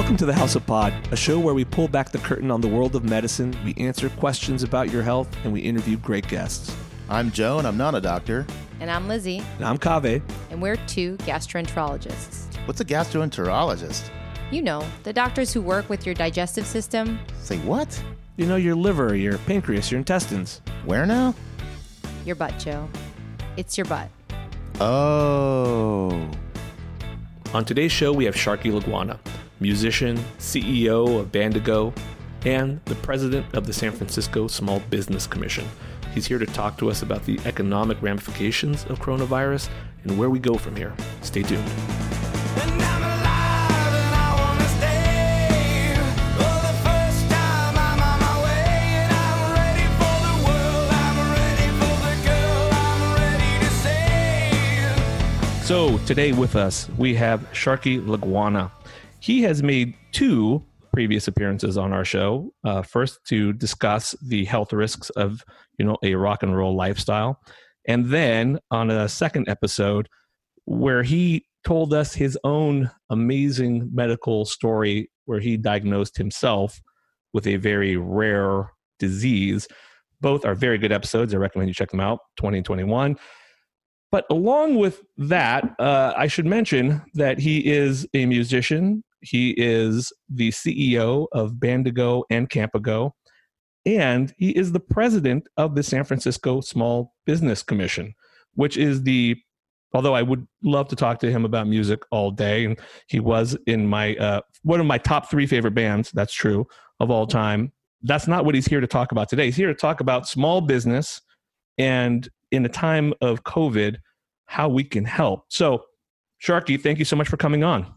Welcome to the House of Pod, a show where we pull back the curtain on the world of medicine, we answer questions about your health, and we interview great guests. I'm Joe, and I'm not a doctor. And I'm Lizzie, And I'm Kaveh. and we're two gastroenterologists. What's a gastroenterologist? You know, the doctors who work with your digestive system. Say what? You know, your liver, your pancreas, your intestines. Where now? Your butt, Joe. It's your butt. Oh. On today's show, we have Sharky Laguana, musician, CEO of Bandago, and the president of the San Francisco Small Business Commission. He's here to talk to us about the economic ramifications of coronavirus and where we go from here. Stay tuned. And I'm alive and I wanna stay. For the first time, I'm on my way and I'm ready for the world. I'm ready for the girl. I'm ready to save. So today with us, we have Sharky Laguana. He has made two previous appearances on our show. Uh, first, to discuss the health risks of you know a rock and roll lifestyle, and then on a second episode where he told us his own amazing medical story where he diagnosed himself with a very rare disease. Both are very good episodes. I recommend you check them out. 2021. But along with that, uh, I should mention that he is a musician. He is the CEO of Bandago and Campago, and he is the president of the San Francisco Small Business Commission, which is the although I would love to talk to him about music all day, and he was in my uh, one of my top three favorite bands. That's true of all time. That's not what he's here to talk about today. He's here to talk about small business and in a time of COVID, how we can help. So, Sharky, thank you so much for coming on.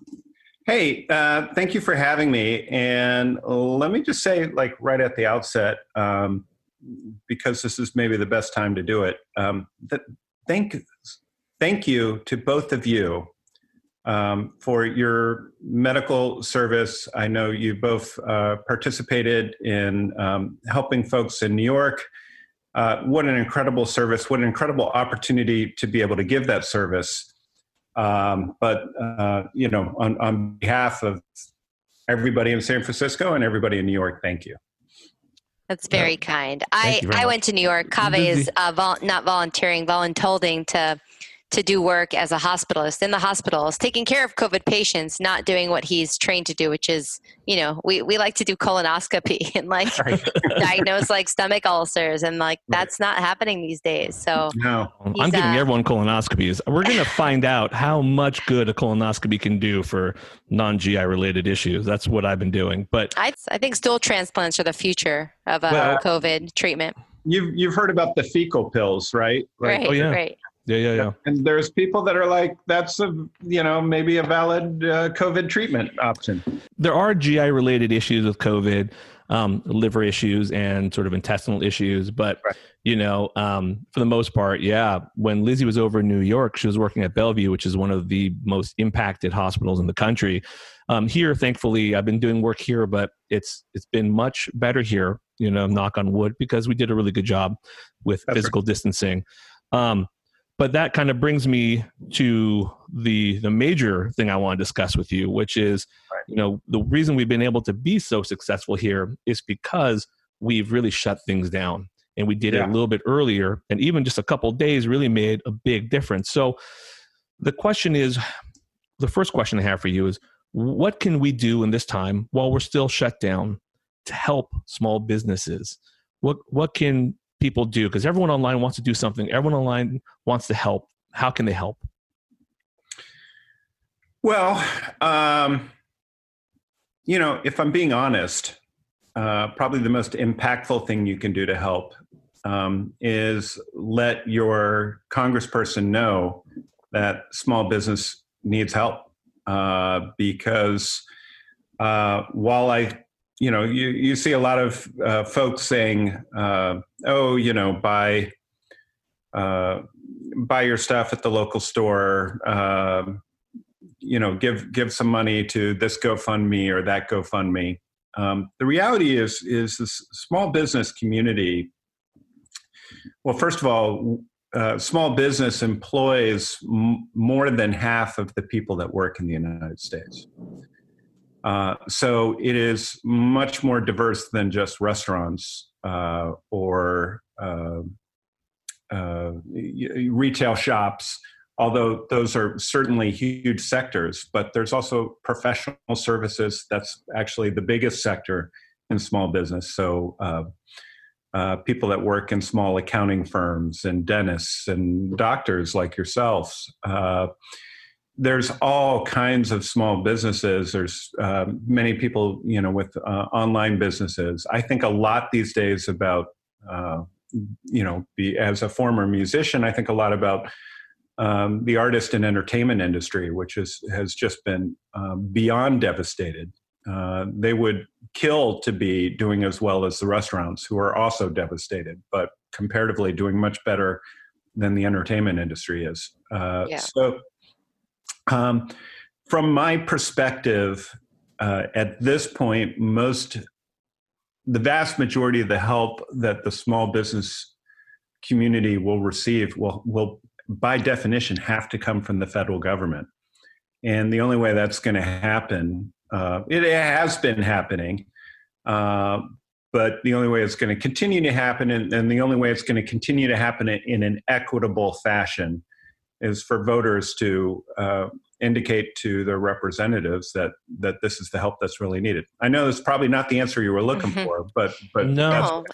Hey, uh, thank you for having me. And let me just say, like right at the outset, um, because this is maybe the best time to do it. Um, th- thank, thank you to both of you um, for your medical service. I know you both uh, participated in um, helping folks in New York. Uh, what an incredible service! What an incredible opportunity to be able to give that service. Um, but uh, you know, on, on behalf of everybody in San Francisco and everybody in New York, thank you. That's very kind. I, very I much. went to New York. Kaveh is uh, vol- not volunteering, voluntolding to to do work as a hospitalist in the hospitals, taking care of COVID patients, not doing what he's trained to do, which is, you know, we, we like to do colonoscopy and like diagnose like stomach ulcers, and like that's not happening these days. So No, I'm giving uh, everyone colonoscopies. We're going to find out how much good a colonoscopy can do for non GI related issues. That's what I've been doing. But I I think stool transplants are the future of uh, Well- COVID treatment. you've you've heard about the fecal pills, right? Like, Right, oh, yeah. right. Yeah, yeah, yeah. And there's people that are like, that's a you know maybe a valid uh, COVID treatment option. there are GI related issues with COVID, um, liver issues and sort of intestinal issues. But Right. you know, um, for the most part, yeah. When Lizzie was over in New York, she was working at Bellevue, which is one of the most impacted hospitals in the country. Um, here, thankfully, I've been doing work here, but it's it's been much better here. You know, knock on wood, because we did a really good job with That's physical distancing. Um, but that kind of brings me to the the major thing I want to discuss with you, which is you know the reason we've been able to be so successful here is because we've really shut things down and we did it a little bit earlier and even just a couple of days really made a big difference. So the question is the first question i have for you is what can we do in this time while we're still shut down to help small businesses? What what can people do because everyone online wants to do something. Everyone online wants to help. How can they help? Well, um, you know, if I'm being honest, uh, probably the most impactful thing you can do to help um, is let your congressperson know that small business needs help. Uh, because uh, while I, you know, you, you see a lot of uh, folks saying, uh, oh, you know, buy, uh, buy your stuff at the local store. Um, you know give give some money to this GoFundMe or that GoFundMe. Um, the reality is is this small business community. Well, first of all, uh, small business employs m- more than half of the people that work in the United States. Uh, so it is much more diverse than just restaurants uh, or uh, uh, retail shops, although those are certainly huge sectors. But there's also professional services. That's actually the biggest sector in small business. So uh, uh, people that work in small accounting firms and dentists and doctors like yourselves. Uh, there's all kinds of small businesses. There's uh, many people, you know, with uh, online businesses. I think a lot these days about, uh, you know, be, as a former musician, I think a lot about um, the artist and entertainment industry, which is has just been um, beyond devastated. Uh, they would kill to be doing as well as the restaurants, who are also devastated, but comparatively doing much better than the entertainment industry is. Uh, Yeah. So, um, from my perspective, uh, at this point, most, the vast majority of the help that the small business community will receive will, will by definition, have to come from the federal government. And the only way that's going to happen, uh, it has been happening, uh, but the only way it's going to continue to happen, and, and the only way it's going to continue to happen in, in an equitable fashion, is for voters to uh, indicate to their representatives that that this is the help that's really needed. I know that's probably not the answer you were looking Mhm. for, but but No. No,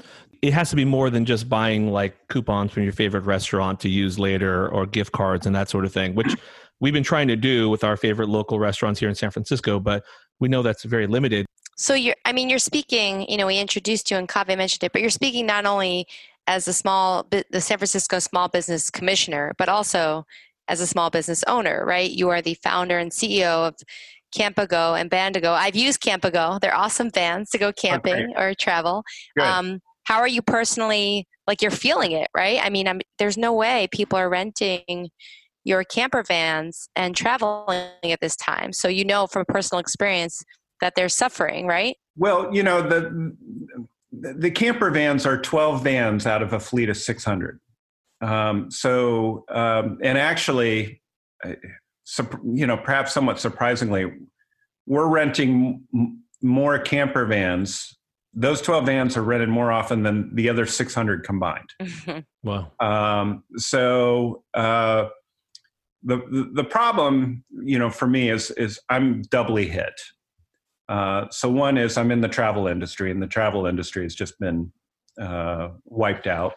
It has to be more than just buying like coupons from your favorite restaurant to use later or gift cards and that sort of thing, which we've been trying to do with our favorite local restaurants here in San Francisco, but we know that's very limited. So you're, I mean, you're speaking, you know, we introduced you and Kaveh mentioned it, but you're speaking not only as a small, the San Francisco Small Business Commissioner, but also as a small business owner, right? You are the founder and CEO of Campago and Bandago. I've used Campago. They're awesome vans to go camping or travel. Um, how are you personally, like you're feeling it, right? I mean, I'm, there's no way people are renting your camper vans and traveling at this time. So you know from personal experience that they're suffering, right? Well, you know the the camper vans are 12 vans out of a fleet of 600. Um, so, um, and actually, uh, you know, perhaps somewhat surprisingly, we're renting m- more camper vans. Those 12 vans are rented more often than the other 600 combined. Wow. Um, so uh, the, the the problem, you know, for me is is I'm doubly hit. Uh, so one is I'm in the travel industry, and the travel industry has just been uh, wiped out.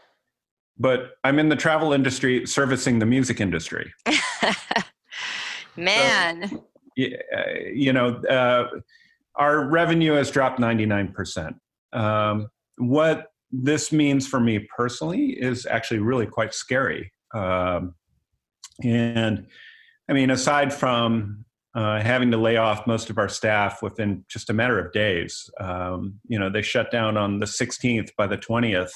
But I'm in the travel industry servicing the music industry. Man, uh, You know, uh, our revenue has dropped 99%. Um, what this means for me personally is actually really quite scary. Um, and I mean, aside from uh, having to lay off most of our staff within just a matter of days, um, you know, they shut down on the 16th. By the 20th,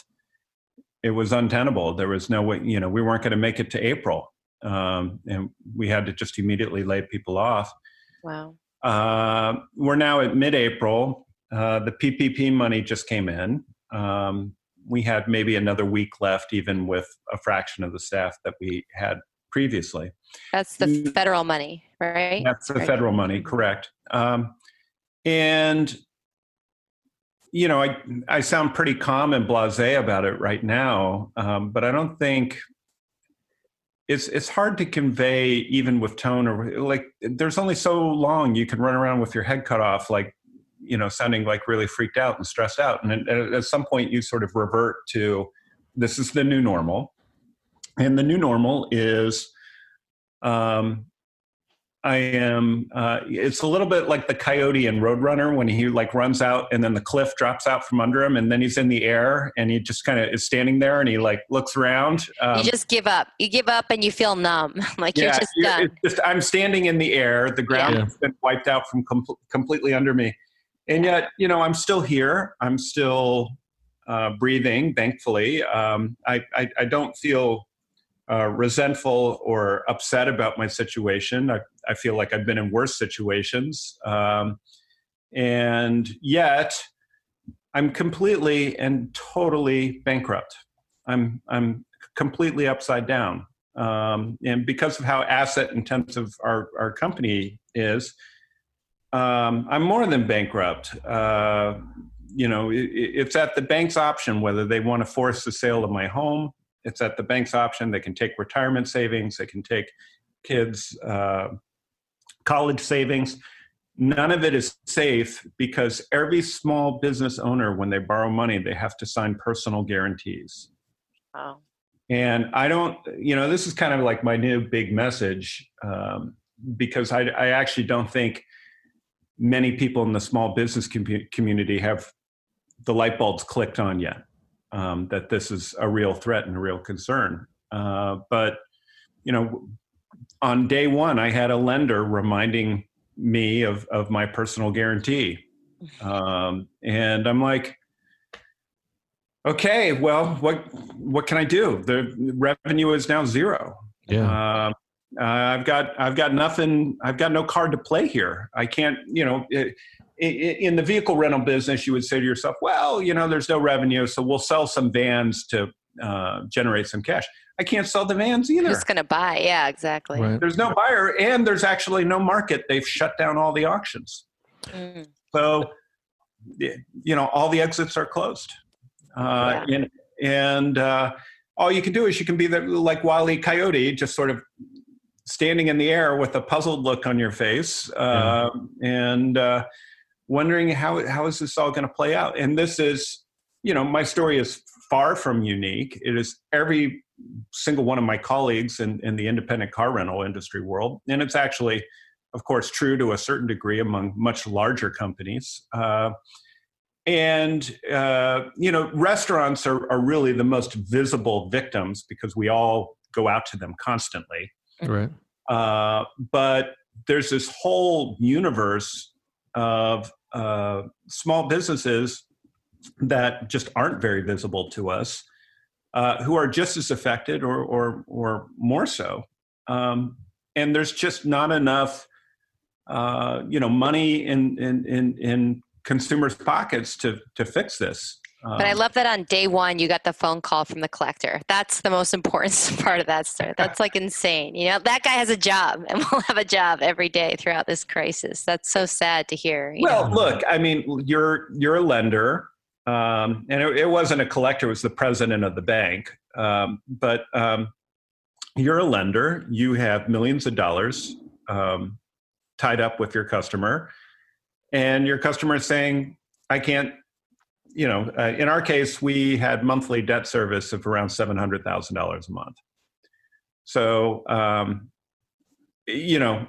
it was untenable. There was no way, you know, we weren't going to make it to April. Um, and we had to just immediately lay people off. wow. Uh, we're now at mid-April. Uh, the PPP money just came in. Um, we had maybe another week left, even with a fraction of the staff that we had previously. That's the Mm. federal money, right? That's the Right. federal money, correct? Um, and you know, I I sound pretty calm and blasé about it right now, um, but I don't think it's it's hard to convey even with tone or like. There's only so long you can run around with your head cut off, like you know, sounding like really freaked out and stressed out, and at, at some point you sort of revert to this is the new normal, and the new normal is. Um, I am. Uh, it's a little bit like the coyote in Roadrunner when he like runs out and then the cliff drops out from under him and then he's in the air and he just kind of is standing there and he like looks around. Um, you just give up. You give up and you feel numb, like you're just you're- done. it's just I'm standing in the air. The ground Yeah. has been wiped out from com- completely under me, and yet you know I'm still here. I'm still uh, breathing. Thankfully, um, I, I I don't feel uh, resentful or upset about my situation. I, I feel like I've been in worse situations, um, and yet I'm completely and totally bankrupt. I'm I'm completely upside down um, and because of how asset intensive our, our company is um, I'm more than bankrupt. Uh, you know, it, it's at the bank's option whether they want to force the sale of my home. It's at the bank's option. They can take retirement savings. They can take kids' uh, college savings. None of it is safe because every small business owner, when they borrow money, they have to sign personal guarantees. Oh. And I don't, you know, this is kind of like my new big message um, because I, I actually don't think many people in the small business com- community have the light bulbs clicked on yet um, that this is a real threat and a real concern. Uh, but, you know, on day one, I had a lender reminding me of, of my personal guarantee. Um, and I'm like, okay, well, what what can I do? The revenue is now zero. Yeah. Um, uh, I've got I've got nothing. I've got no card to play here. I can't. You know, i i in the vehicle rental business, you would say to yourself, "Well, you know, there's no revenue, so we'll sell some vans to uh, generate some cash." I can't sell the vans either. Who's going to buy? Yeah, exactly. Right. There's no buyer, and there's actually no market. They've shut down all the auctions. Mm. So, you know, all the exits are closed. Uh, and and uh, all you can do is you can be the, like Wile E. Coyote, just sort of standing in the air with a puzzled look on your face uh, and uh, wondering how, how is this all going to play out? And this is, you know, my story is far from unique. It is every single one of my colleagues in, in the independent car rental industry world. And it's actually, of course, true to a certain degree among much larger companies. Uh, and uh, you know, restaurants are, are really the most visible victims because we all go out to them constantly. Right. Uh, but there's this whole universe of uh, small businesses that just aren't very visible to us, uh, who are just as affected or or or more so. Um, and there's just not enough, uh, you know, money in in in, in consumers' pockets to to fix this. But I Um, love that on day one you got the phone call from the collector. That's the most important part of that story. That's like insane. You know, that guy has a job and will have a job every day throughout this crisis. That's so sad to hear. Well, know? look, I mean, you're you're a lender, um, and it, it wasn't a collector; it was the president of the bank. Um, but um, you're a lender; you have millions of dollars um, tied up with your customer, and your customer is saying, "I can't." You know, uh, in our case, we had monthly debt service of around seven hundred thousand dollars a month. So, um, you know,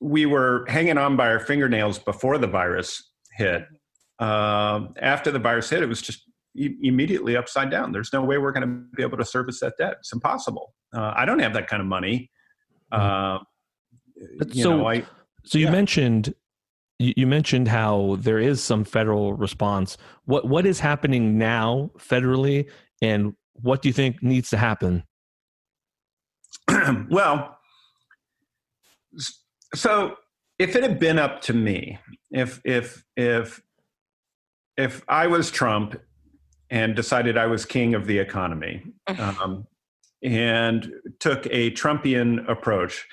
we were hanging on by our fingernails before the virus hit. Um, after the virus hit, it was just immediately upside down. There's no way we're going to be able to service that debt. It's impossible. Uh, I don't have that kind of money. Uh, you so- know, I, So you Yeah. mentioned you you mentioned how there is some federal response. What what is happening now federally, and what do you think needs to happen? well, so if it had been up to me, if if if if I was Trump and decided I was king of the economy, um, and took a Trumpian approach.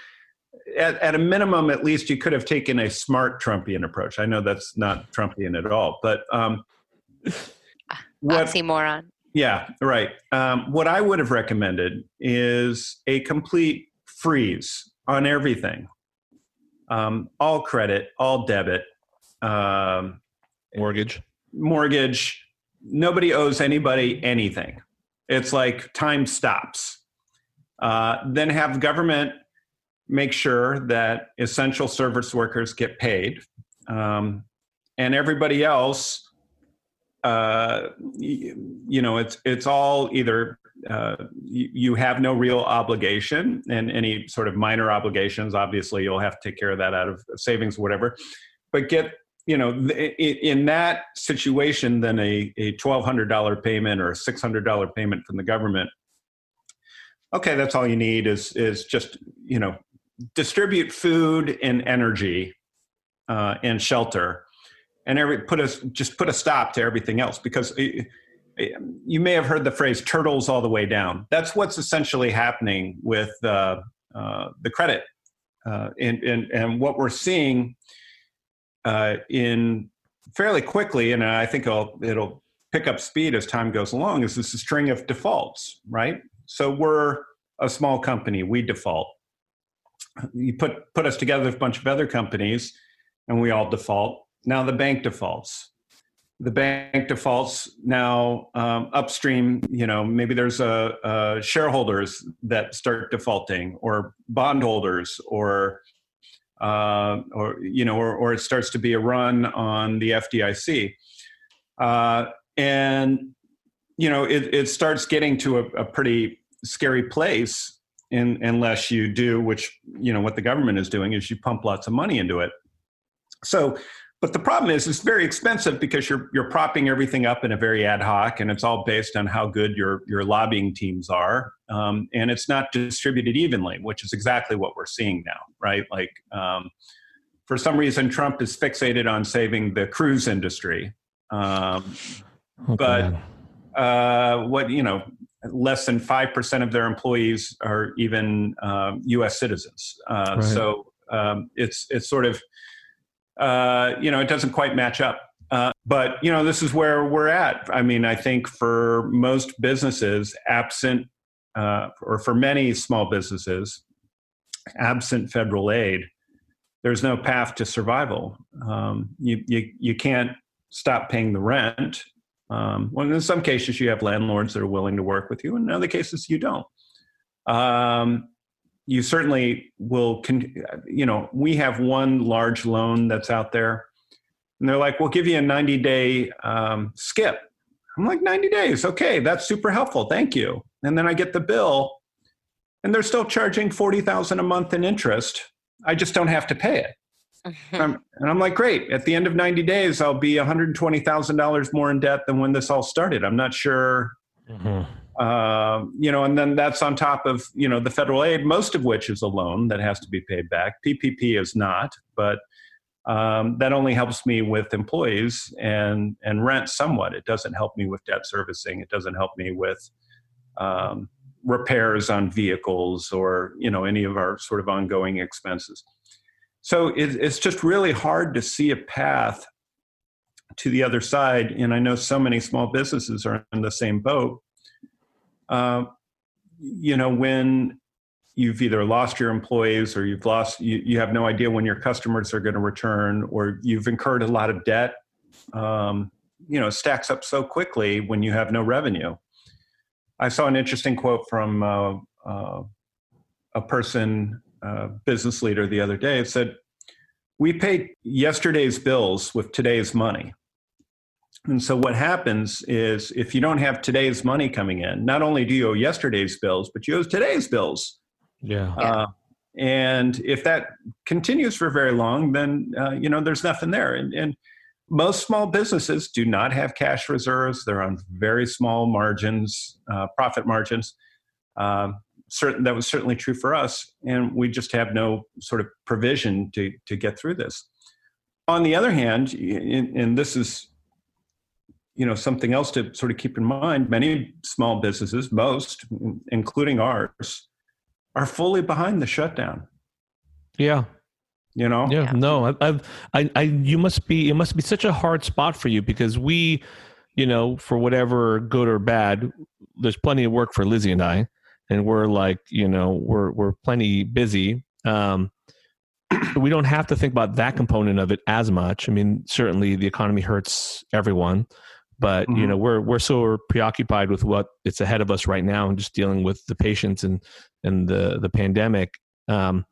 At, at a minimum, at least you could have taken a smart Trumpian approach. I know that's not Trumpian at all, but um, what, Oxymoron. yeah, right. Um, what I would have recommended is a complete freeze on everything, um, all credit, all debit, um, Mortgage. mortgage. Nobody owes anybody anything. It's like time stops. Uh, then have government make sure that essential service workers get paid, um, and everybody else. Uh, you know, it's it's all either uh, you, you have no real obligation, and any sort of minor obligations, obviously, you'll have to take care of that out of savings, or whatever. But get you know, in that situation, then a, a $1,200 payment or a $600 payment from the government. Okay, that's all you need is, is just, you know, distribute food and energy uh, and shelter and every, put us just put a stop to everything else because it, it- you may have heard the phrase turtles all the way down. That's what's essentially happening with uh, uh, the credit. Uh, and, and, and what we're seeing uh, in fairly quickly, and I think it'll, it'll pick up speed as time goes along, is this a string of defaults, right? So we're a small company, we default. You put put us together with a bunch of other companies, and we all default. Now the bank defaults. The bank defaults now um, upstream. You know, maybe there's a, a shareholders that start defaulting, or bondholders, or uh, or you know, or, or it starts to be a run on the FDIC, uh, and you know, it, it starts getting to a, a pretty scary place. In, unless you do, which you know what the government is doing, is you pump lots of money into it. So, but the problem is it's very expensive because you're you're propping everything up in a very ad hoc, and it's all based on how good your your lobbying teams are, um, and it's not distributed evenly, which is exactly what we're seeing now, right? Like, um, for some reason, Trump is fixated on saving the cruise industry, um, Oh, but uh, what you know, less than five percent of their employees are even um, U.S. citizens. Uh, Right. So um, it's it's sort of uh, you know it doesn't quite match up. Uh, but you know this is where we're at. I mean, I think for most businesses, absent uh, or for many small businesses, absent federal aid, there's no path to survival. Um, you, you you can't stop paying the rent. Um, well, in some cases, you have landlords that are willing to work with you, and in other cases, you don't. Um, you certainly will. Con- you know, we have one large loan that's out there, and they're like, "We'll give you a 90 day um, skip." I'm like, "90 days, okay, that's super helpful, thank you." And then I get the bill, and they're still charging forty thousand a month in interest. I just don't have to pay it. And I'm like, great. At the end of 90 days, I'll be $120,000 more in debt than when this all started. I'm not sure, Mhm. uh, you know, and then that's on top of, you know, the federal aid, most of which is a loan that has to be paid back. PPP is not, but um, that only helps me with employees and, and rent somewhat. It doesn't help me with debt servicing. It doesn't help me with um, repairs on vehicles or, you know, any of our sort of ongoing expenses. So it, it's just really hard to see a path to the other side. And I know so many small businesses are in the same boat. Uh, you know, when you've either lost your employees or you've lost, you, you have no idea when your customers are going to return, or you've incurred a lot of debt, um, you know, stacks up so quickly when you have no revenue. I saw an interesting quote from uh, uh, a person uh, business leader the other day. Said, "We paid yesterday's bills with today's money." And so what happens is if you don't have today's money coming in, not only do you owe yesterday's bills, but you owe today's bills. Yeah. Uh, and if that continues for very long, then uh, you know there's nothing there. And, and most small businesses do not have cash reserves; they're on very small margins, uh, profit margins. Um, certain that was certainly true for us, and we just have no sort of provision to to get through this. On the other hand, and and this is you know something else to sort of keep in mind many small businesses most including ours are fully behind the shutdown yeah. you know Yeah, Yeah. no, I, I've, I, I, you must be, it must be such a hard spot for you because we, you know, for whatever good or bad, there's plenty of work for Lizzie and I, and we're like, you know, we're we're plenty busy. Um, we don't have to think about that component of it as much. I mean, certainly the economy hurts everyone, but you Mhm. know, we're we're so preoccupied with what it's ahead of us right now and just dealing with the patients and and the the pandemic. Um,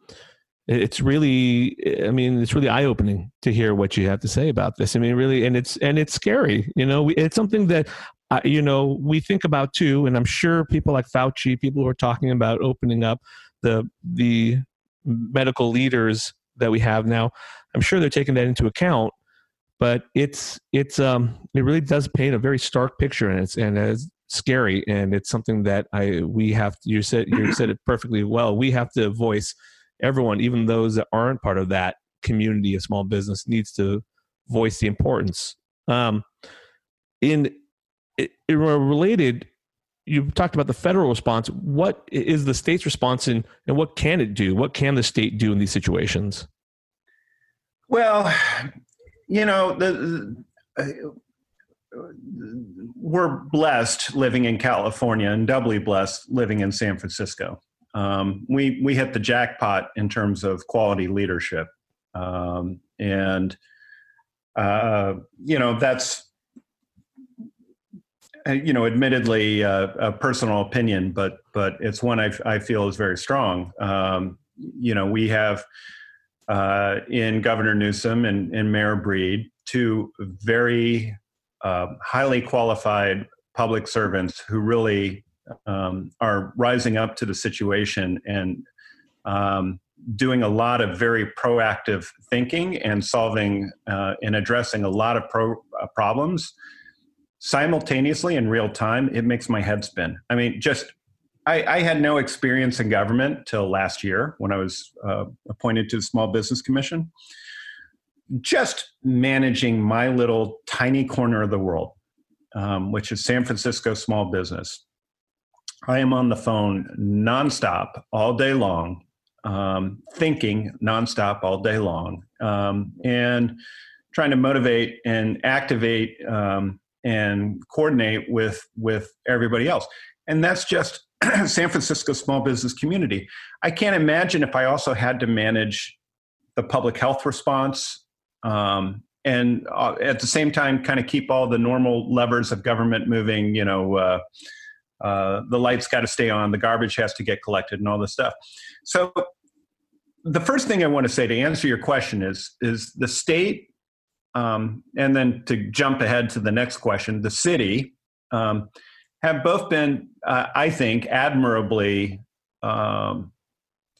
it's really i mean it's really eye-opening to hear what you have to say about this i mean really and it's and it's scary you know we, it's something that uh, you know we think about too and i'm sure people like fauci people who are talking about opening up the the medical leaders that we have now i'm sure they're taking that into account but it's it's um it really does paint a very stark picture and it's and it's scary and it's something that i we have you said you said it perfectly well we have to voice everyone, even those that aren't part of that community of small business, needs to voice the importance. Um, in, in related, you talked about the federal response. What is the state's response, and, and what can it do? What can the state do in these situations? Well, you know, the, the uh, we're blessed living in California and doubly blessed living in San Francisco. Um, we we hit the jackpot in terms of quality leadership, um, and uh, you know that's you know admittedly uh, a personal opinion, but but it's one I, I feel is very strong. Um, you know we have uh, in Governor Newsom and, and Mayor Breed two very uh, highly qualified public servants who really um, are rising up to the situation and um, doing a lot of very proactive thinking and solving uh, and addressing a lot of pro- uh, problems simultaneously in real time. It makes my head spin. I mean, just I, I had no experience in government till last year when I was uh, appointed to the Small Business Commission. Just managing my little tiny corner of the world, um, which is San Francisco small business. I am on the phone nonstop all day long, um, thinking nonstop all day long, um, and trying to motivate and activate um, and coordinate with with everybody else. And that's just San Francisco small business community. I can't imagine if I also had to manage the public health response um, and uh, at the same time kind of keep all the normal levers of government moving you know uh, uh, the lights got to stay on the garbage has to get collected and all this stuff so the first thing i want to say to answer your question is is the state um, and then to jump ahead to the next question the city um, have both been uh, i think admirably um,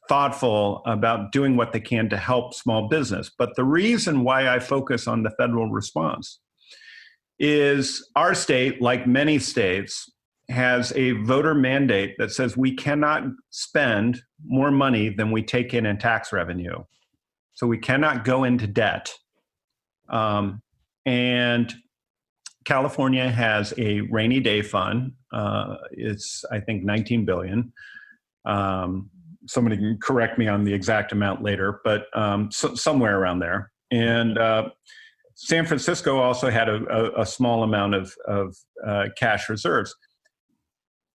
thoughtful about doing what they can to help small business. But the reason why I focus on the federal response is our state, like many states, has a voter mandate that says we cannot spend more money than we take in in tax revenue. So we cannot go into debt. Um, and California has a rainy day fund. Uh, it's, I think, 19 billion. Um, somebody can correct me on the exact amount later, but um, so, somewhere around there. And uh, San Francisco also had a, a, a small amount of, of uh, cash reserves.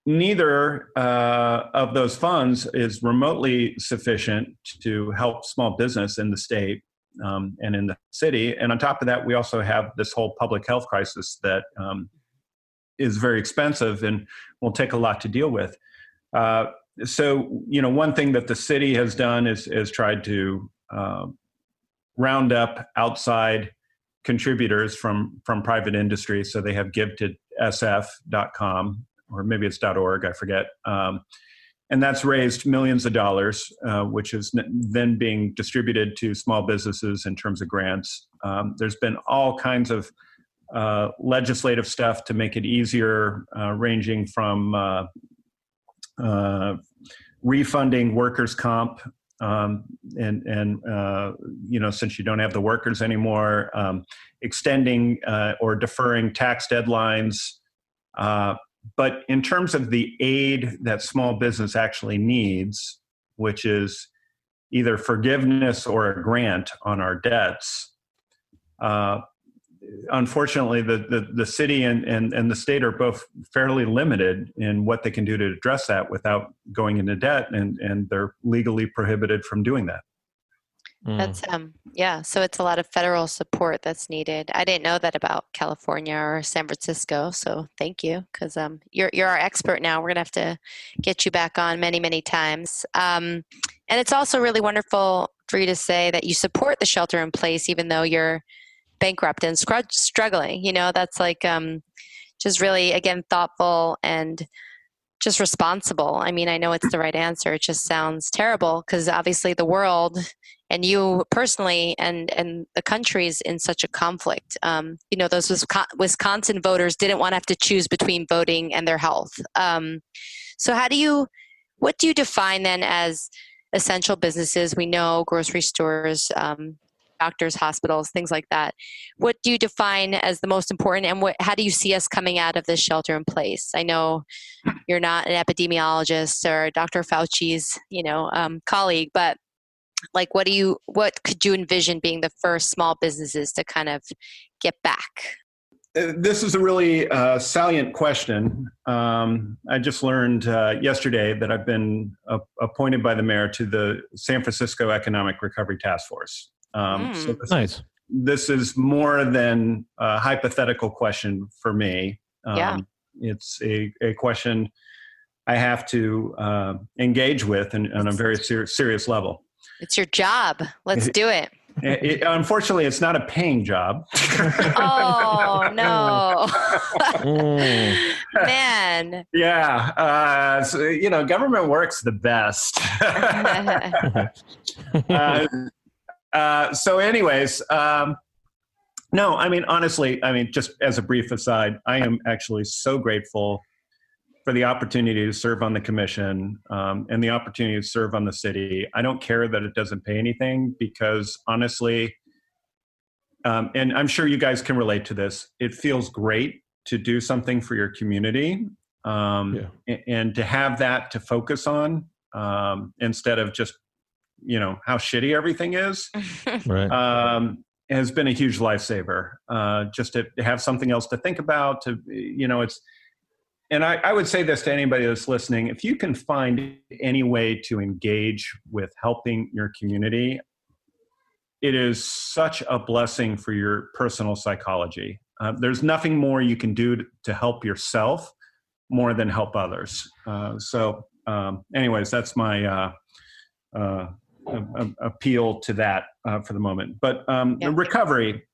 Neither uh, of those funds is remotely sufficient to help small business in the state um, and in the city. And on top of that, we also have this whole public health crisis that um, is very expensive and will take a lot to deal with. Uh, so you know one thing that the city has done is is tried to uh, round up outside contributors from from private industry so they have give to sf.com or maybe it's org i forget um, and that's raised millions of dollars uh, which is then being distributed to small businesses in terms of grants um, there's been all kinds of uh, legislative stuff to make it easier uh, ranging from uh, uh, refunding workers' comp, um, and and uh, you know since you don't have the workers anymore, um, extending or deferring tax deadlines. But in terms of the aid that small business actually needs, which is either forgiveness or a grant on our debts, uh, unfortunately, the, the, the city and, and, and the state are both fairly limited in what they can do to address that without going into debt, and, and they're legally prohibited from doing that. Mm. That's um yeah, so it's a lot of federal support that's needed. I didn't know that about California or San Francisco, so thank you because um you're you're our expert now. We're gonna have to get you back on many many times. Um, and it's also really wonderful for you to say that you support the shelter in place, even though you're bankrupt and scr- struggling. You know, that's like um just really again thoughtful and just responsible. I mean, I know it's the right answer. It just sounds terrible because obviously the world and you personally and and the country's in such a conflict. Um, you know, those Wisconsin voters didn't want to have to choose between voting and their health. Um, so, how do you? What do you define then as essential businesses? We know grocery stores. Um, doctors hospitals things like that what do you define as the most important and what, how do you see us coming out of this shelter in place i know you're not an epidemiologist or dr fauci's you know um, colleague but like what do you what could you envision being the first small businesses to kind of get back Uh, This is a really uh, salient question. Um, I just learned uh, yesterday that I've been uh, appointed by the mayor to the San Francisco Economic Recovery Task Force. Um, So this, Nice. this is more than a hypothetical question for me. Um, Yeah. It's a, a question I have to uh, engage with in, on a very ser- serious level. It's your job let's do it It- it- unfortunately, it's not a paying job. oh no Mm. man Yeah, uh, so, you know, government works the best. uh, uh, so, anyways, um, no, I mean, honestly, I mean, just as a brief aside, I am actually so grateful for the opportunity to serve on the commission um, and the opportunity to serve on the city. I don't care that it doesn't pay anything because honestly, um, and I'm sure you guys can relate to this, it feels great to do something for your community um, Yeah. a- and to have that to focus on um, instead of just you know how shitty everything is Right. um, has been a huge lifesaver. Uh, just to have something else to think about. To you know, it's and I, I would say this to anybody that's listening: if you can find any way to engage with helping your community, it is such a blessing for your personal psychology. Uh, there's nothing more you can do to, to help yourself more than help others. Uh, so, um, anyways, that's my uh, uh, appeal to that uh, for the moment. But um, Yeah. recovery.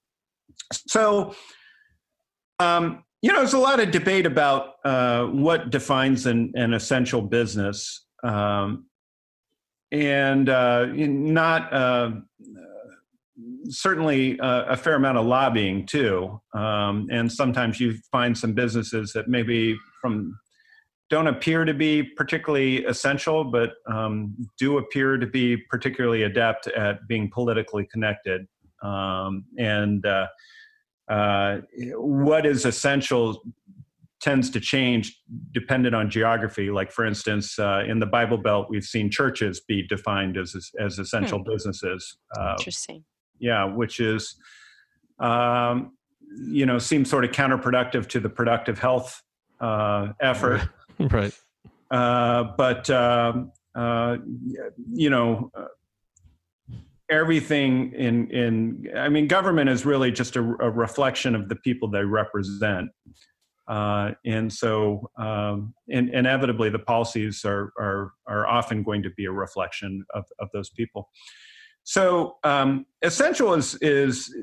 So, um, you know, there's a lot of debate about uh, what defines an, an essential business, um, and uh, not uh, certainly uh, a fair amount of lobbying too. Um, and sometimes you find some businesses that maybe from don't appear to be particularly essential, but um, do appear to be particularly adept at being politically connected. Um, and uh, what is essential tends to change dependent on geography. Like, for instance, uh, in the Bible Belt, we've seen churches be defined as as essential businesses. Uh, interesting yeah, which is, um, you know, seems sort of counterproductive to the productive health uh, effort. right. Uh, but um, uh, you know, uh, everything in in I mean, government is really just a, a reflection of the people they represent. Uh, and so, um, in, inevitably, the policies are, are are often going to be a reflection of, of those people. So, um, essential is is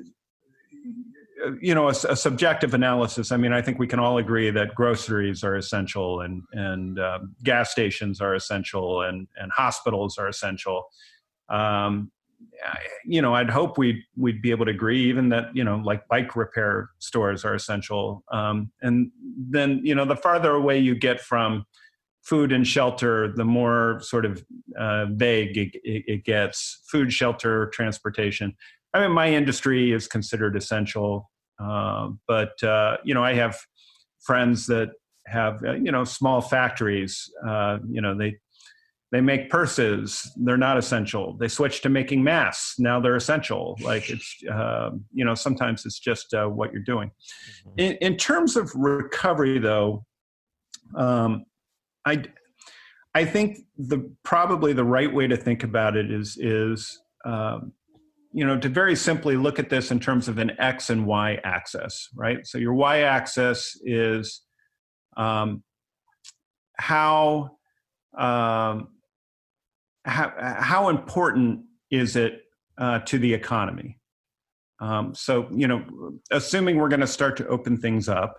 you know a, a subjective analysis. I mean, I think we can all agree that groceries are essential, and and um, gas stations are essential, and and hospitals are essential. Um, you know, I'd hope we'd we'd be able to agree even that you know like bike repair stores are essential. Um, and then you know the farther away you get from food and shelter, the more sort of uh, vague it, it, gets. Food, shelter, transportation. I mean, my industry is considered essential, uh, but uh, you know, I have friends that have uh, you know small factories. Uh, you know, they they make purses. They're not essential. They switch to making masks. Now they're essential. Like it's um, you know sometimes it's just uh, what you're doing. In, in terms of recovery, though, um, I I think the probably the right way to think about it is is um, you know to very simply look at this in terms of an x and y axis, right? So your y axis is um, how um, how how important is it uh, to the economy? Um, so you know, assuming we're going to start to open things up,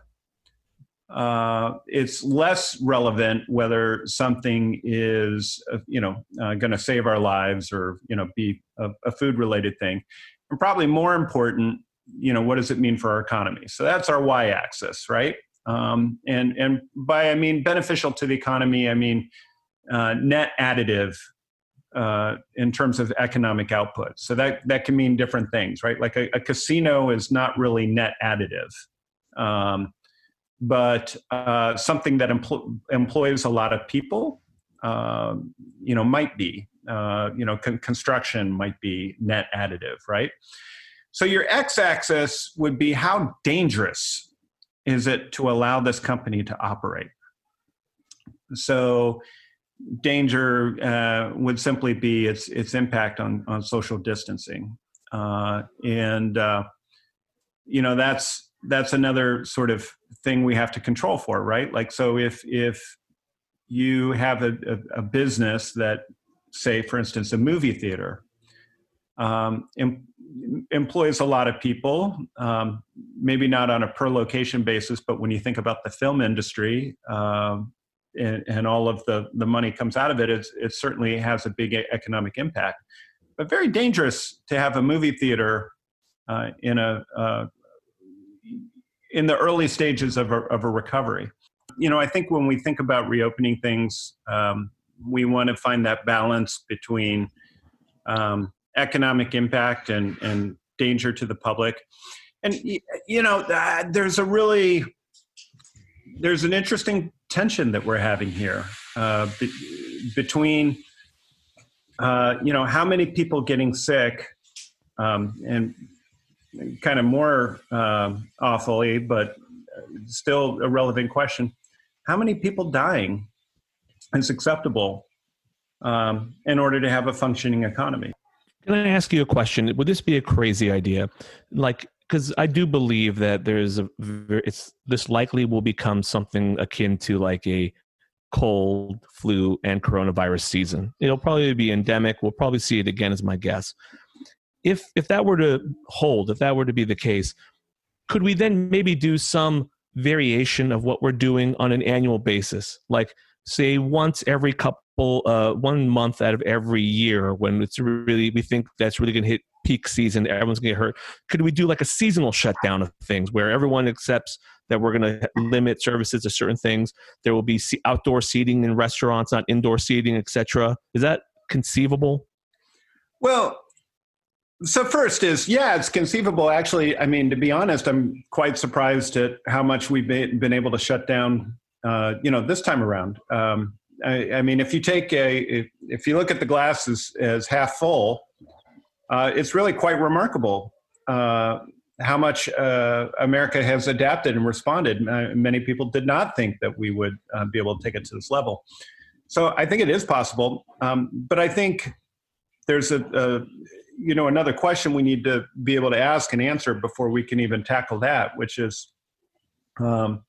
uh, it's less relevant whether something is uh, you know uh, going to save our lives or you know be a, a food related thing. And probably more important you know what does it mean for our economy? So that's our y-axis right? Um, and and by i mean beneficial to the economy i mean uh, net additive uh, in terms of economic output so that that can mean different things right like a, a casino is not really net additive um, but uh, something that empl- employs a lot of people, um, you know, might be. uh, you know, con- construction might be net additive, right? So your x-axis would be how dangerous is it to allow this company to operate? So danger uh, would simply be its its impact on on social distancing, uh, and uh, you know that's that's another sort of thing we have to control for, right? Like so, if if you have a, a, a business that, say, for instance, a movie theater, um, em- employs a lot of people, um, maybe not on a per location basis, but when you think about the film industry. Um, and, and all of the, the money comes out of it, it certainly has a big economic impact. But very dangerous to have a movie theater uh, in a uh, in the early stages of a, of a recovery. You know, I think when we think about reopening things, um, we want to find that balance between um, economic impact and, and danger to the public. And you know, there's a really there's an interesting tension that we're having here uh, be- between uh, you know how many people getting sick um, and kind of more um, awfully, but still a relevant question: how many people dying is acceptable um, in order to have a functioning economy? Can I ask you a question? Would this be a crazy idea? Like, because I do believe that there's a, it's this likely will become something akin to like a cold, flu, and coronavirus season. It'll probably be endemic. We'll probably see it again, is my guess. If if that were to hold, if that were to be the case, could we then maybe do some variation of what we're doing on an annual basis? Like, say, once every couple, uh, one month out of every year, when it's really we think that's really going to hit peak season, everyone's going to get hurt. Could we do like a seasonal shutdown of things where everyone accepts that we're going to limit services to certain things? There will be outdoor seating in restaurants, not indoor seating, etc. Is that conceivable? Well, so first is yeah, it's conceivable. Actually, I mean, to be honest, I'm quite surprised at how much we've been, able to shut down. Uh, you know, this time around. Um, I, I mean, if you take a, if, if you look at the glass as, as half full, uh, it's really quite remarkable uh, how much uh, America has adapted and responded. Uh, many people did not think that we would uh, be able to take it to this level. So I think it is possible, um, but I think there's a, a you know another question we need to be able to ask and answer before we can even tackle that, which is. Um,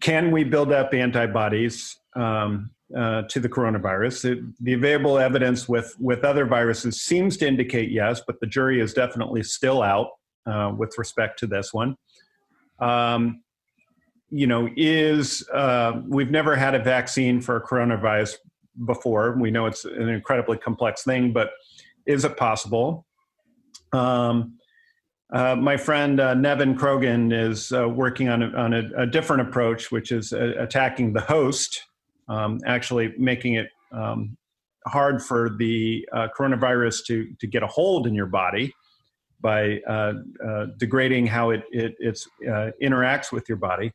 can we build up antibodies um, uh, to the coronavirus? The, available evidence with with other viruses seems to indicate yes, but the jury is definitely still out uh, with respect to this one. Um, you know, is uh, we've never had a vaccine for a coronavirus before. We know it's an incredibly complex thing, but is it possible? Um, uh, my friend uh, Nevin Krogan is uh, working on, a, on a, a, different approach, which is uh, attacking the host, um, actually making it um, hard for the uh, coronavirus to, to get a hold in your body by uh, degrading how it, it it's, interacts with your body.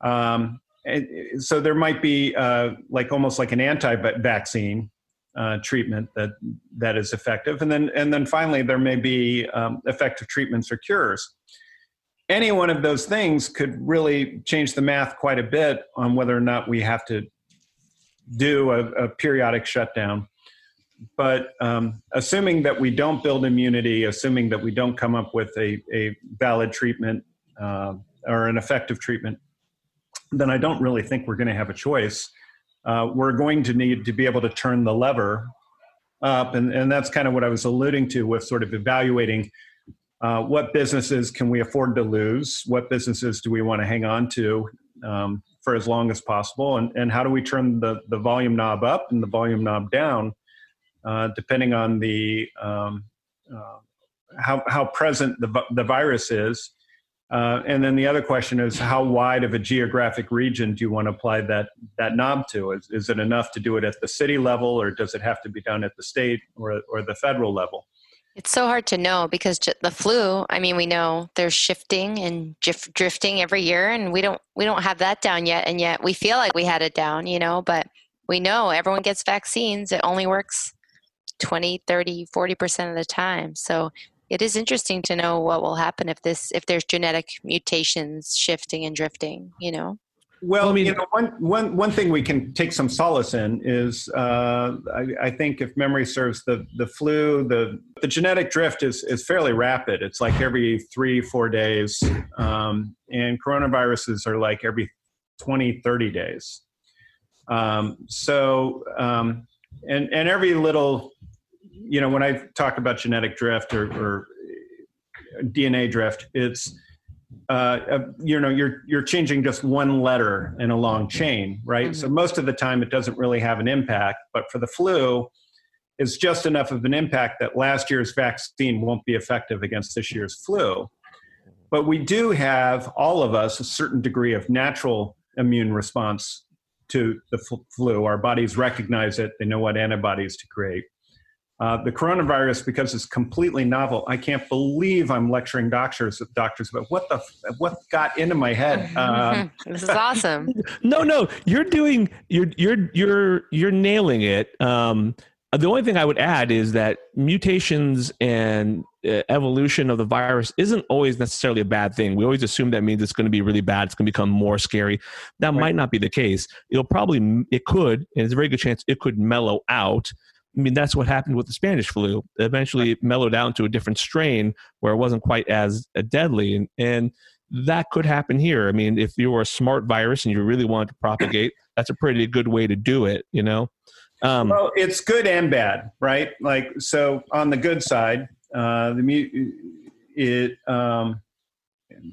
Um, so there might be like almost like an anti-vaccine uh, treatment that that is effective, and then and then finally there may be um, effective treatments or cures. Any one of those things could really change the math quite a bit on whether or not we have to do a, a periodic shutdown. But um, assuming that we don't build immunity, assuming that we don't come up with a, a valid treatment uh, or an effective treatment, then I don't really think we're going to have a choice uh, we're going to need to be able to turn the lever up. And, and that's kind of what I was alluding to with sort of evaluating uh, what businesses can we afford to lose? What businesses do we want to hang on to um, for as long as possible? And, and how do we turn the, the volume knob up and the volume knob down, uh, depending on the um, uh, how, how present the, the virus is uh, and then the other question is how wide of a geographic region do you want to apply that that knob to? Is, is it enough to do it at the city level, or does it have to be done at the state or or the federal level? It's so hard to know because the flu. I mean, we know there's shifting and drifting every year, and we don't we don't have that down yet, and yet we feel like we had it down, you know. But we know everyone gets vaccines. It only works 20, 30, 40% of the time. So it is interesting to know what will happen if this if there's genetic mutations shifting and drifting, you know. Well, I mean- you know, one, one, one thing we can take some solace in is uh, I, I think if memory serves, the, the flu, the, the genetic drift is, is fairly rapid. It's like every three, four days. Um, and coronaviruses are like every 20, 30 days. Um, so, um, and, and every little, you know, when I talk about genetic drift or, or DNA drift, it's, uh, you know you're you're changing just one letter in a long chain right? So most of the time it doesn't really have an impact but for the flu it's just enough of an impact that last year's vaccine won't be effective against this year's flu. But we do have all of us a certain degree of natural immune response to the flu. Our bodies recognize it. They know what antibodies to create uh, the coronavirus, because it's completely novel, I can't believe I'm lecturing doctors doctors about what the what got into my head. Um, this is awesome. No, no, you're doing you're you're you're you're nailing it. Um, the only thing I would add is that mutations and uh, evolution of the virus isn't always necessarily a bad thing. We always assume that means it's going to be really bad. It's going to become more scary. That Right. might not be the case. It'll probably it could, and there's a very good chance it could mellow out. I mean, that's what happened with the Spanish flu. Eventually, it mellowed out to a different strain where it wasn't quite as uh, deadly, and, and that could happen here. I mean, if you were a smart virus and you really wanted to propagate, that's a pretty good way to do it. You know. Um, well, it's good and bad, right? Like so, on the good side, uh, the mu- it um,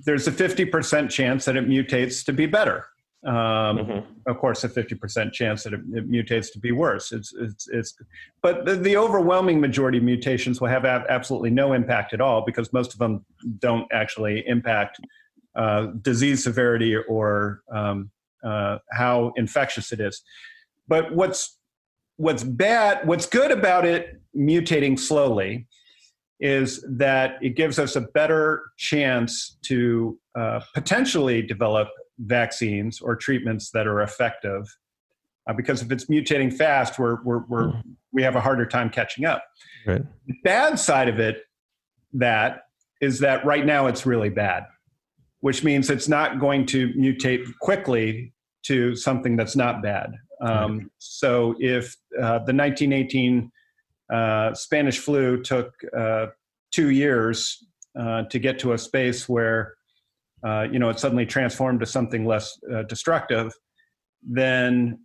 there's a fifty percent chance that it mutates to be better. Um, mhm. of course, a 50% chance that it, it mutates to be worse. It's, it's, it's, but the, the overwhelming majority of mutations will have ab- absolutely no impact at all because most of them don't actually impact uh, disease severity or um, uh, how infectious it is. But what's, what's bad, what's good about it mutating slowly is that it gives us a better chance to uh, potentially develop vaccines or treatments that are effective. Uh, because if it's mutating fast, we're, we're, we're, we have a harder time catching up. Right. The bad side of it, that is that right now it's really bad, which means it's not going to mutate quickly to something that's not bad. Um, So if uh, the 1918 uh, Spanish flu took uh, two years uh, to get to a space where uh, you know it suddenly transformed to something less uh, destructive, then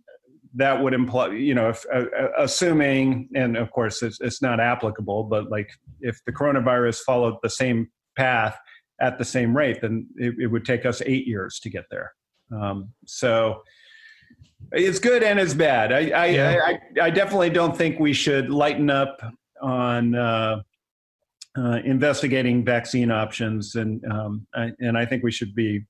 that would imply you know if, uh, uh, assuming and of course it's, it's not applicable but like if the coronavirus followed the same path at the same rate then it, it would take us eight years to get there um, so it's good and it's bad I I, Yeah. I, I I definitely don't think we should lighten up on uh, uh, investigating vaccine options and um, I, and I think we should be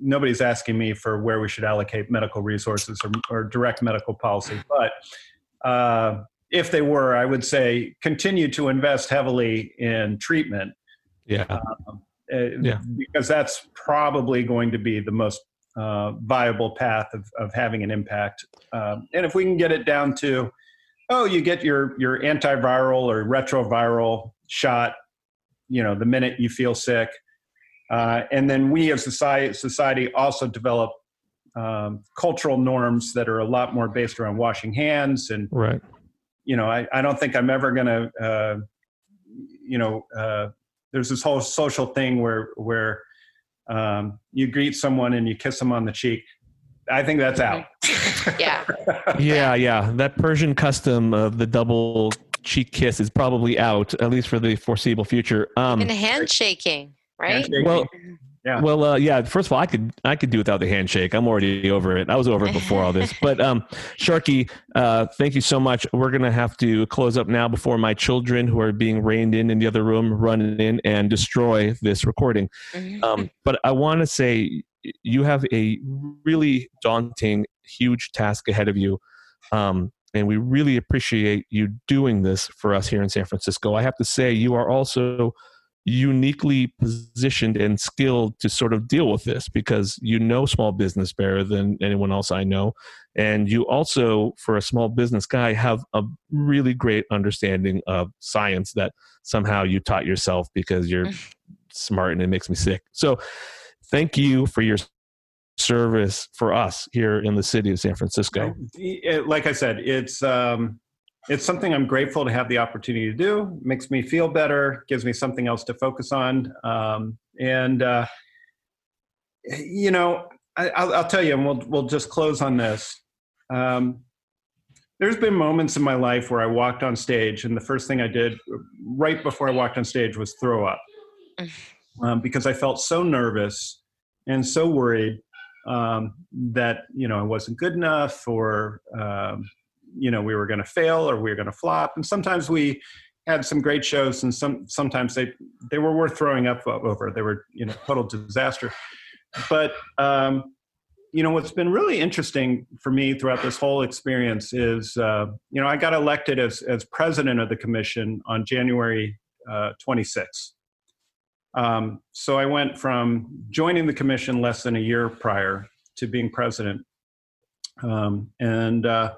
nobody's asking me for where we should allocate medical resources or, or direct medical policy but uh, if they were i would say continue to invest heavily in treatment Yeah. uh, Yeah. because that's probably going to be the most uh, viable path of, of having an impact um, and if we can get it down to oh you get your your antiviral or retroviral shot you know the minute you feel sick uh, and then we as society, society also develop um, cultural norms that are a lot more based around washing hands and Right. you know i, I don't think i'm ever going to uh, you know uh, there's this whole social thing where where um, you greet someone and you kiss them on the cheek i think that's out Yeah. Yeah, yeah. That Persian custom of the double cheek kiss is probably out, at least for the foreseeable future. Um, and handshaking, right? Handshaking. well, Yeah. Well, uh, yeah. First of all, I could I could do without the handshake. I'm already over it. I was over it before all this. But um, Sharky, uh, thank you so much. We're gonna have to close up now before my children, who are being reined in in the other room, run in and destroy this recording. Mhm. Um, but I want to say you have a really daunting, huge task ahead of you. Um, and we really appreciate you doing this for us here in San Francisco. I have to say, you are also uniquely positioned and skilled to sort of deal with this because you know small business better than anyone else I know. And you also, for a small business guy, have a really great understanding of science that somehow you taught yourself because you're smart and it makes me sick. So thank you for your service for us here in the city of San Francisco. Like I said, it's um, it's something I'm grateful to have the opportunity to do. Makes me feel better, gives me something else to focus on, um, and uh, you know, I, I'll, I'll tell you, and we'll we'll just close on this. Um, there's been moments in my life where I walked on stage, and the first thing I did right before I walked on stage was throw up um, because I felt so nervous and so worried um, that you know I wasn't good enough, or um, you know we were going to fail, or we were going to flop. And sometimes we had some great shows, and some sometimes they they were worth throwing up over. They were you know total disaster. But um, you know what's been really interesting for me throughout this whole experience is uh, you know I got elected as as president of the commission on January uh, 26th. Um, so I went from joining the commission less than a year prior to being president. Um, and uh,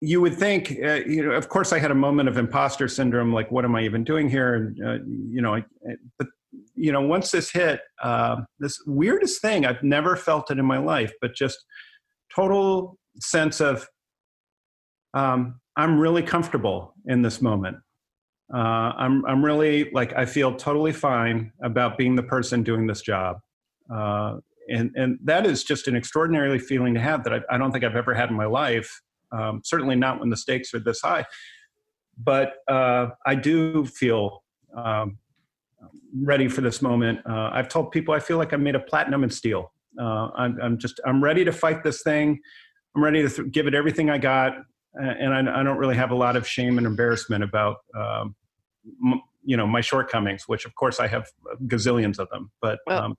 you would think, uh, you know, of course, I had a moment of imposter syndrome, like, what am I even doing here? And, uh, you know, I, but, you know, once this hit, uh, this weirdest thing, I've never felt it in my life, but just total sense of, um, I'm really comfortable in this moment. Uh, I'm I'm really like I feel totally fine about being the person doing this job, uh, and and that is just an extraordinarily feeling to have that I, I don't think I've ever had in my life. Um, certainly not when the stakes are this high, but uh, I do feel um, ready for this moment. Uh, I've told people I feel like I'm made of platinum and steel. Uh, I'm, I'm just I'm ready to fight this thing. I'm ready to th- give it everything I got and I, I, don't really have a lot of shame and embarrassment about um, m- you know my shortcomings, which of course I have gazillions of them. But Well, um,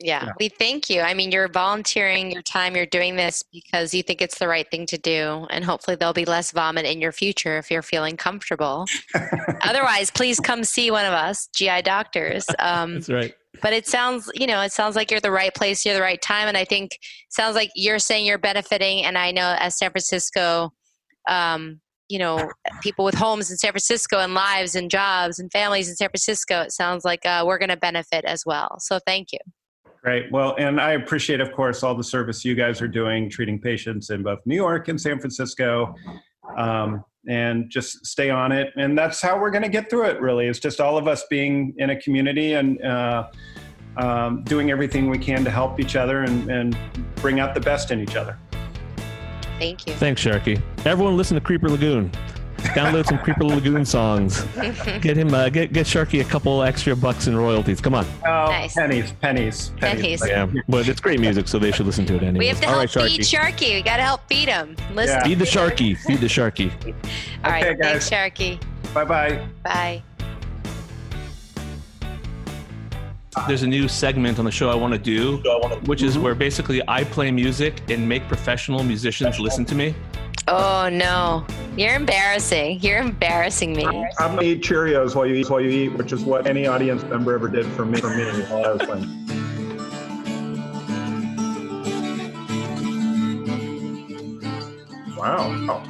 Yeah, Yeah. we thank you. I mean, you're volunteering your time, you're doing this because you think it's the right thing to do. And hopefully, there'll be less vomit in your future if you're feeling comfortable. Otherwise, please come see one of us, GI doctors. Um, That's right. but it sounds, you know, it sounds like you're the right place, you're the right time. And I think sounds like you're saying you're benefiting. And I know as San Francisco, um, you know, people with homes in San Francisco and lives and jobs and families in San Francisco, it sounds like uh, we're going to benefit as well. So thank you. Great. Well, and I appreciate, of course, all the service you guys are doing, treating patients in both New York and San Francisco. Um, and just stay on it. And that's how we're going to get through it, really. It's just all of us being in a community and uh, um, doing everything we can to help each other and, and bring out the best in each other. Thank you. Thanks, Sharky. Everyone, listen to Creeper Lagoon. Download some Creeper Lagoon songs. Get him, uh, get get Sharky a couple extra bucks in royalties. Come on. Oh, Nice. pennies, pennies, pennies. Pennies. Yeah, but it's great music, so they should listen to it anyway. We have to All help right, feed Sharky. Sharky. We got to help feed him. Listen. Yeah. Feed the Sharky. Feed the Sharky. All right. Okay, Thanks, Sharky. Bye bye bye. There's a new segment on the show I want to do, which is where basically I play music and make professional musicians listen to me. Oh no, you're embarrassing. You're embarrassing me. I'm gonna eat Cheerios while you eat while you eat, which is what any audience member ever did for me for me while I was playing. Wow.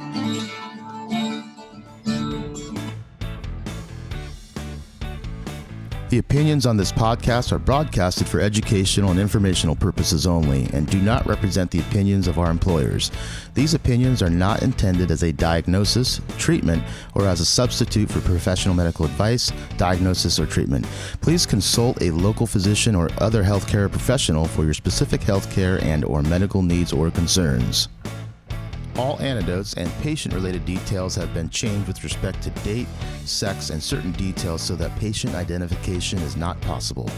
The opinions on this podcast are broadcasted for educational and informational purposes only and do not represent the opinions of our employers. These opinions are not intended as a diagnosis, treatment, or as a substitute for professional medical advice, diagnosis, or treatment. Please consult a local physician or other healthcare professional for your specific healthcare and or medical needs or concerns. All anecdotes and patient related details have been changed with respect to date, sex, and certain details so that patient identification is not possible.